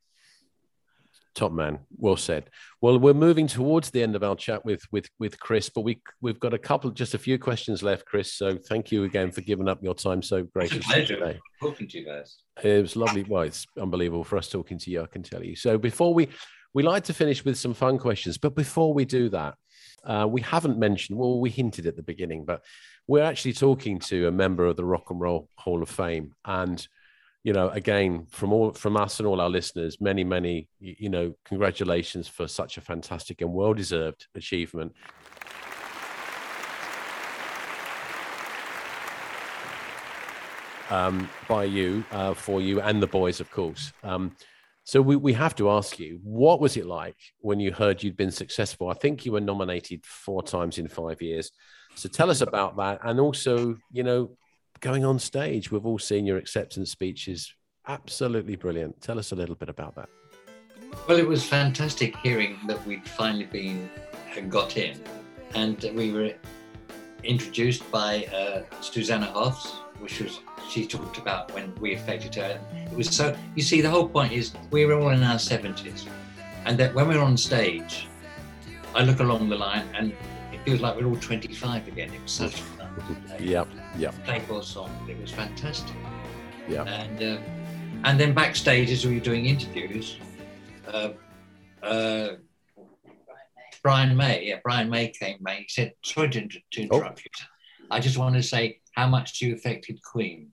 Top man, well said. Well, we're moving towards the end of our chat with with with Chris, but we we've got a couple, just a few questions left, Chris. So thank you again for giving up your time so graciously pleasure today. talking to you guys. It was lovely. Well, it's unbelievable for us talking to you. I can tell you. So before we we like to finish with some fun questions, but before we do that, uh, we haven't mentioned. Well, we hinted at the beginning, but we're actually talking to a member of the Rock and Roll Hall of Fame, and you know, again, from all from us and all our listeners, many, many, you know, congratulations for such a fantastic and well deserved achievement. Um, by you, uh, for you, and the boys, of course. Um, so we, we have to ask you, what was it like when you heard you'd been successful? I think you were nominated four times in five years. So tell us about that, and also, you know, going on stage. We've all seen your acceptance speeches. Absolutely brilliant. Tell us a little bit about that. Well, it was fantastic hearing that we'd finally been uh, got in, and we were introduced by uh, Susanna Hoffs, which was she talked about when we affected her. It was so you see the whole point is we were all in our seventies, and that when we're on stage, I look along the line and it feels like we're all twenty-five again. It was such fun. to play. Yep, yep, Play four. It was fantastic. yep. And uh, and then backstage as we were doing interviews, uh, uh, Brian May, yeah, Brian May came. May he said, "Sorry to, inter- to Oh. interrupt you. I just want to say how much you affected Queen."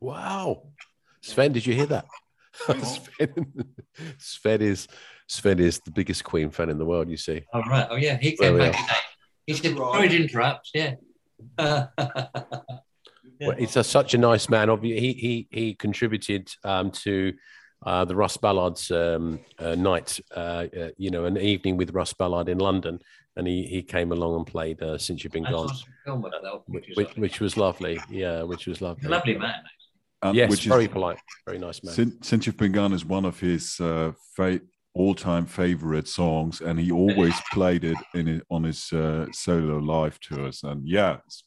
Wow. Sven, did you hear that? <laughs> Sven, <laughs> Sven is Sven is the biggest Queen fan in the world. You see. Oh right. Oh yeah, he There came back today. He said, "Sorry to interrupt." Yeah. <laughs> Well, he's a, such a nice man. Obvi- He he he contributed um, to uh, the Russ Ballard's um, uh, night. Uh, uh, you know, an evening with Russ Ballard in London, and he he came along and played uh, "Since You've Been I Gone," saw some that, which, which, which, was which was lovely. Yeah, which was lovely. a lovely man. And Yes, which is- very polite, very nice man. Since, Since You've Been Gone is one of his uh, fa- all-time favorite songs, and he always played it in it on his uh, solo live tours. And yeah, it's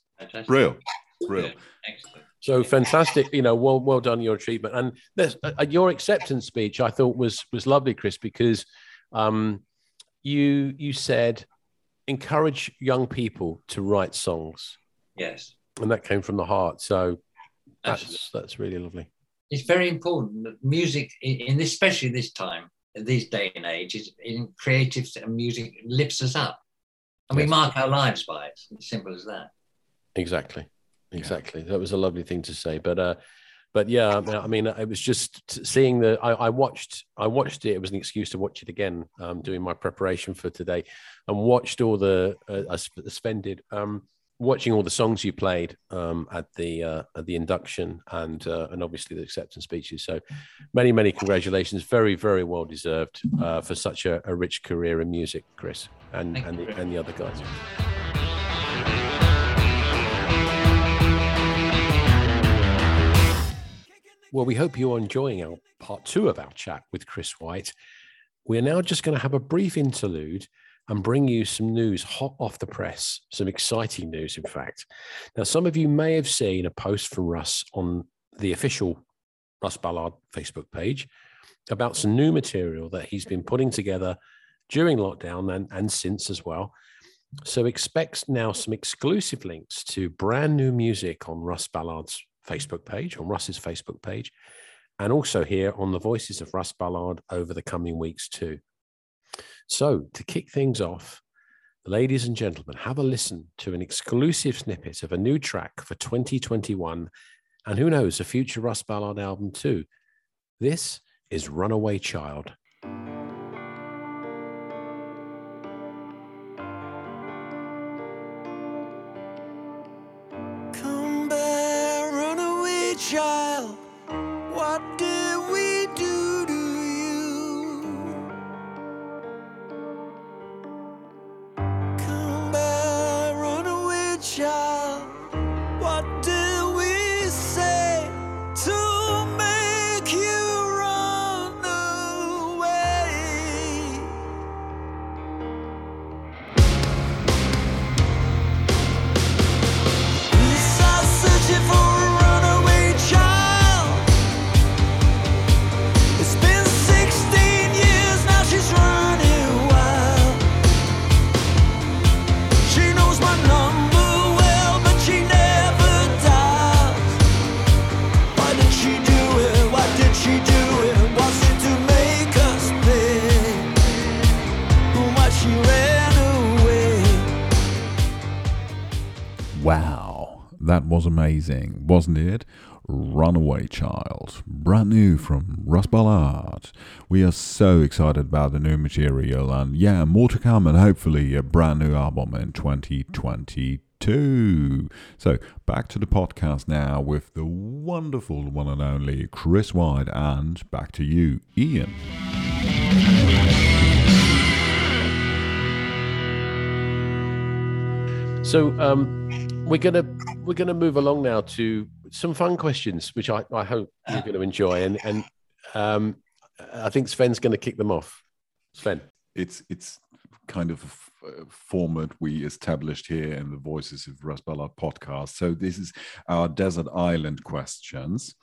real, real. So fantastic, you know, well, well done your achievement, and this, uh, your acceptance speech I thought was was lovely, Chris, because um, you you said encourage young people to write songs, Yes. and that came from the heart. So Absolutely. that's that's really lovely. it's very important that music in, in this, especially this time this day and age is in creative music lifts us up and we mark our lives by it as simple as that Exactly, exactly. That was a lovely thing to say, but uh, but yeah, I mean, I it was just seeing the. I, I watched, I watched it. It was an excuse to watch it again, um, doing my preparation for today, and watched all the. Uh, I sp- spended um, watching all the songs you played um, at the uh, at the induction and uh, and obviously the acceptance speeches. So many many congratulations, very very well deserved uh, for such a, a rich career in music, Chris, and Thank and you the, and the other guys. Well, we hope you're enjoying our part two of our chat with Chris White. We're now just going to have a brief interlude and bring you some news hot off the press, some exciting news, in fact. Now, some of you may have seen a post from Russ on the official Russ Ballard Facebook page about some new material that he's been putting together during lockdown and, and since as well. So expect now some exclusive links to brand new music on Russ Ballard's Facebook page, on Russ's Facebook page, and also here on the Voices of Russ Ballard over the coming weeks too. So to kick things off, ladies and gentlemen, have a listen to an exclusive snippet of a new track for 2021, and who knows, a future Russ Ballard album too. This is Runaway Child. That was amazing, wasn't it? Runaway Child, brand new from Russ Ballard. We are so excited about the new material, and yeah, more to come, and hopefully a brand new album in 2022. So, back to the podcast now with the wonderful one and only Chris White, and back to you, Ian. So um, we're gonna we're gonna move along now to some fun questions, which I, I hope you're going to enjoy, and and um, I think Sven's going to kick them off. Sven, it's it's kind of a format we established here in the Voices of Russ podcast. So this is our desert island questions.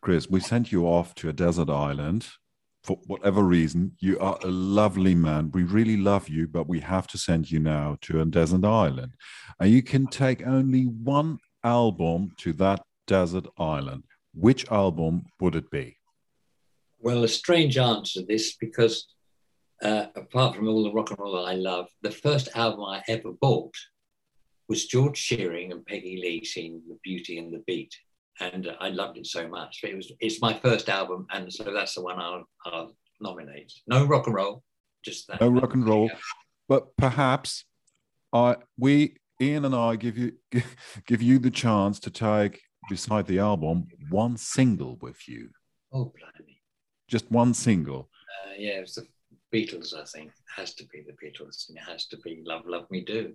Chris, we sent you off to a desert island for whatever reason. You are a lovely man. We really love you, but we have to send you now to a desert island. And you can take only one album to that desert island. Which album would it be? Well, a strange answer to this because uh, apart from all the rock and roll I love, the first album I ever bought was George Shearing and Peggy Lee singing "The Beauty and the Beat," and uh, I loved it so much. It was it's my first album, and so that's the one I'll, I'll nominate. No rock and roll, just that. No rock and roll. but perhaps I we Ian and I give you <laughs> give you the chance to take beside the album one single with you, Oh, blimey. just one single. Uh, yeah, it's the Beatles, I think. It has to be the Beatles, and it has to be Love, Love Me Do.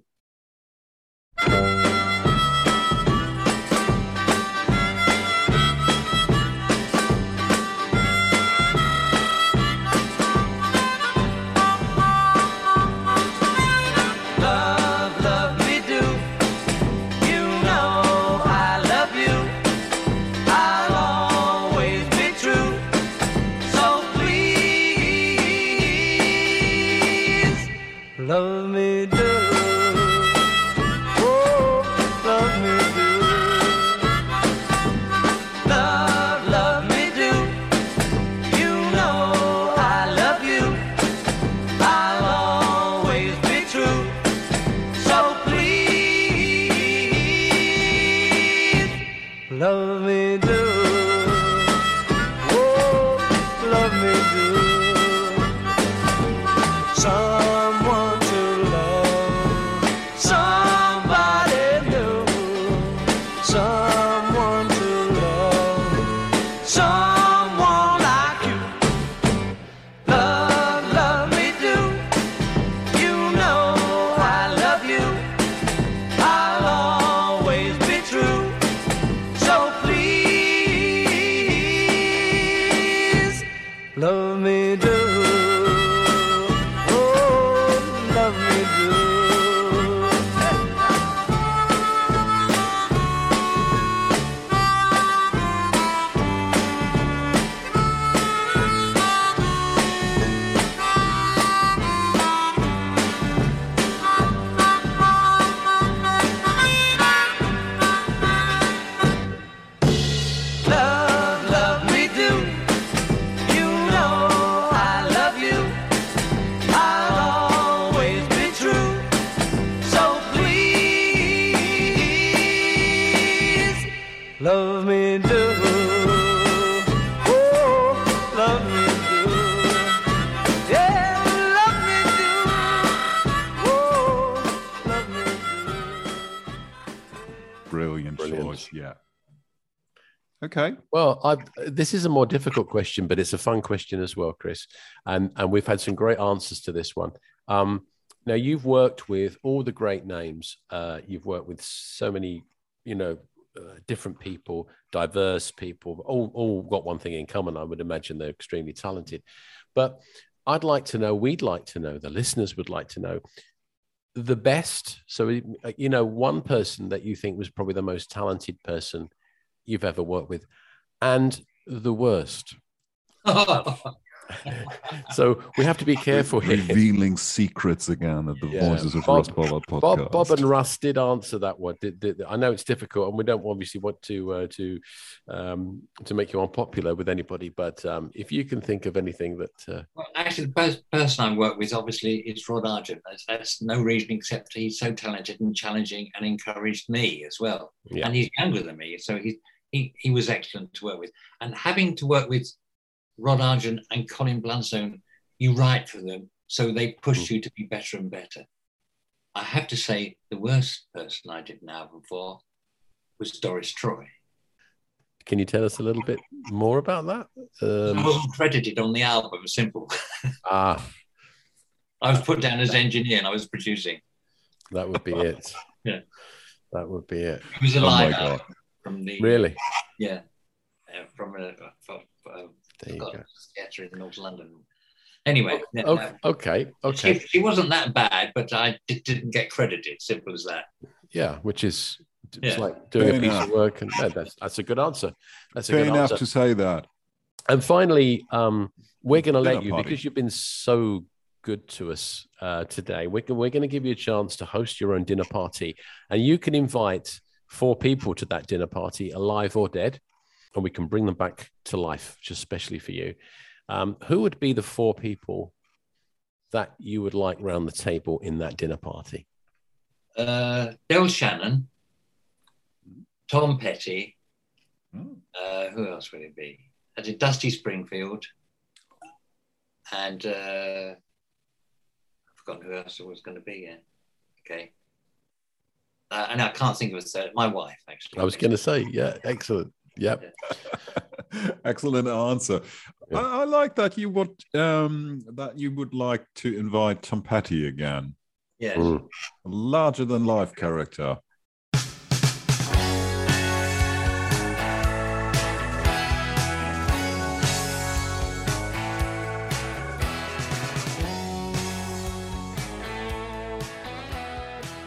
Okay. Well, I, this is a more difficult question, but it's a fun question as well, Chris. And and we've had some great answers to this one. Um, now you've worked with all the great names. Uh, you've worked with so many, you know, uh, different people, diverse people, all all got one thing in common. I would imagine they're extremely talented. But I'd like to know. We'd like to know. The listeners would like to know the best. So you know, one person that you think was probably the most talented person you've ever worked with, and the worst. <laughs> so we have to be careful here. Revealing secrets again at the Yeah. Voices of Bob- Russ Ballard podcast. Bob, Bob and Russ did answer that one. Did, did, I know it's difficult, and we don't obviously want to uh, to um, to make you unpopular with anybody. But um, if you can think of anything that uh, Well, actually, the pers- person I work with obviously is Rod Argent. That's, that's no reason except he's so talented and challenging and encouraged me as well. Yeah. And he's younger than me, so he, he he was excellent to work with. And having to work with Rod Argent and Colin Blunstone, you write for them, so they push you to be better and better. I have to say, the worst person I did an album for was Doris Troy. can you tell us a little bit more about that? I Um, wasn't credited on the album. Simple. <laughs> ah, I was put down as engineer and I was producing. that would be it. <laughs> Yeah. that would be it. It was a Oh my line God. From the Really, yeah uh, from a from, uh, there you got go. theatre in North London. Anyway, yeah, Okay, no. okay, She, okay. she wasn't that bad, but I didn't get credited. Simple as that. Yeah, which is it's Yeah. like doing Fair a piece enough. of work, and no, that's that's a good answer. That's a Fair good enough answer. to say that. And finally, um, we're going to let you party. because you've been so good to us uh, today. We're, we're going to give you a chance to host your own dinner party, and you can invite four people to that dinner party, alive or dead, and we can bring them back to life, just especially for you. Um, who would be the four people that you would like round the table in that dinner party? Uh, Del Shannon, Tom Petty. Hmm. Uh, who else would it be? I did Dusty Springfield, and uh, I've forgotten who else it was going to be. Yeah, okay. Uh, and I can't think of a third. My wife, actually. I was going to say, yeah, excellent. Yep. <laughs> Excellent answer. Yeah. I, I like that you would um, that you would like to invite Tom Petty again. Yes. Mm. Larger than life character.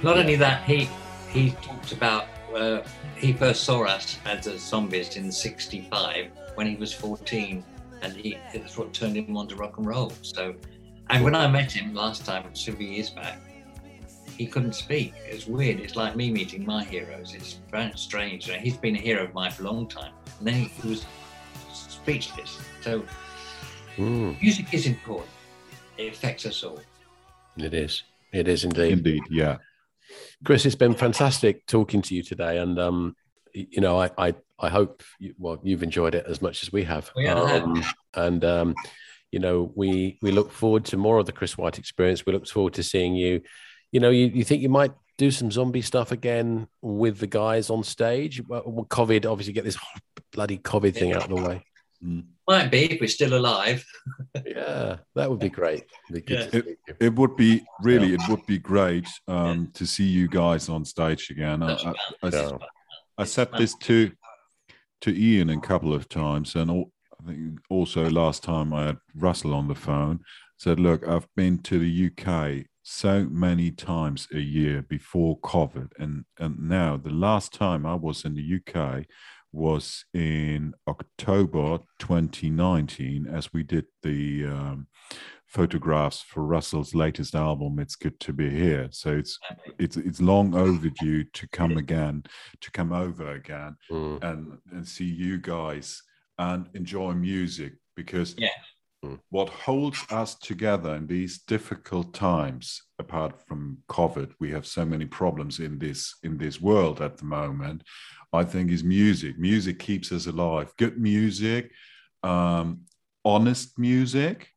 Not only that, he he talked about uh, he first saw us as a zombies in '65 when he was 14, and he it's what turned him on to rock and roll. So, and when I met him last time, several years back, he couldn't speak. It's weird. It's like me meeting my heroes. It's very strange. He's been a hero of mine for a long time, and then he was speechless. So, Mm. music is important. It affects us all. It is. It is indeed. Indeed, yeah. Chris, it's been fantastic talking to you today, and um, you know, I, I, I hope you, well you've enjoyed it as much as we have. We have. Um, and um, you know, we we look forward to more of the Chris White experience. We look forward to seeing you. You know, you, you think you might do some zombie stuff again with the guys on stage? Well, COVID, obviously, get this bloody COVID thing out of the way. Might be if we're still alive. <laughs> Yeah, that would be great. It'd be Yeah. to. It would be really, it would be great um, to see you guys on stage again. I, That's I, I, Yeah. I said this to to Ian a couple of times, and al- I think also last time I had Russell on the phone. Said, "Look, I've been to the UK so many times a year before COVID, and and now the last time I was in the UK was in October 2019, as we did the um, photographs for Russell's latest album. It's good to be here. So it's it's it's long overdue to come again, to come over again Mm. and and see you guys and enjoy music because Yeah. Mm. what holds us together in these difficult times apart from covid we have so many problems in this in this world at the moment i think is music music keeps us alive good music um honest music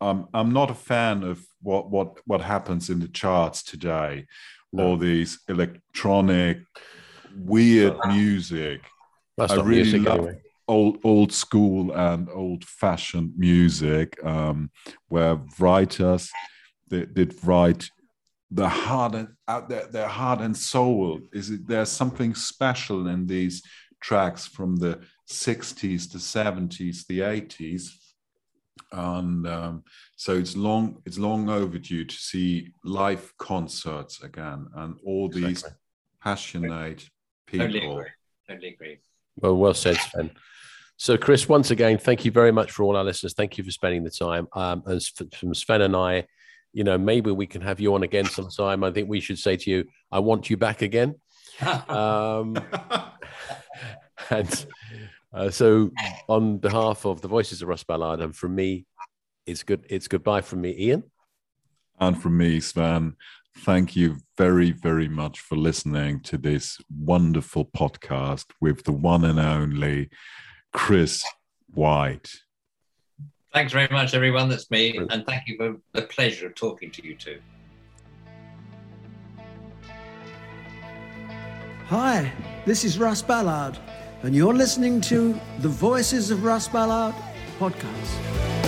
um, i'm not a fan of what what what happens in the charts today No. all these electronic weird music. That's I not really music love anyway. Old old school and old fashioned music um, where writers they did write the heart and out their, their heart and soul is it there's something special in these tracks from the 60s the 70s the 80s and um, so it's long it's long overdue to see live concerts again and all these Exactly. passionate Totally people agree. Totally agree. Well, well said, Sven. So, Chris, once again, thank you very much for all our listeners. Thank you for spending the time. Um, and s- from Sven and I, you know, maybe we can have you on again sometime. I think we should say to you, I want you back again. <laughs> Um, <laughs> and uh, so, on behalf of the Voices of Russ Ballard and from me, it's good. It's goodbye from me, Ian. And from me, Sven, thank you very, very much for listening to this wonderful podcast with the one and only Chris White. Thanks very much, everyone. That's me. And thank you for the pleasure of talking to you too. Hi, this is Russ Ballard, and you're listening to the Voices of Russ Ballard podcast.